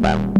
Bye.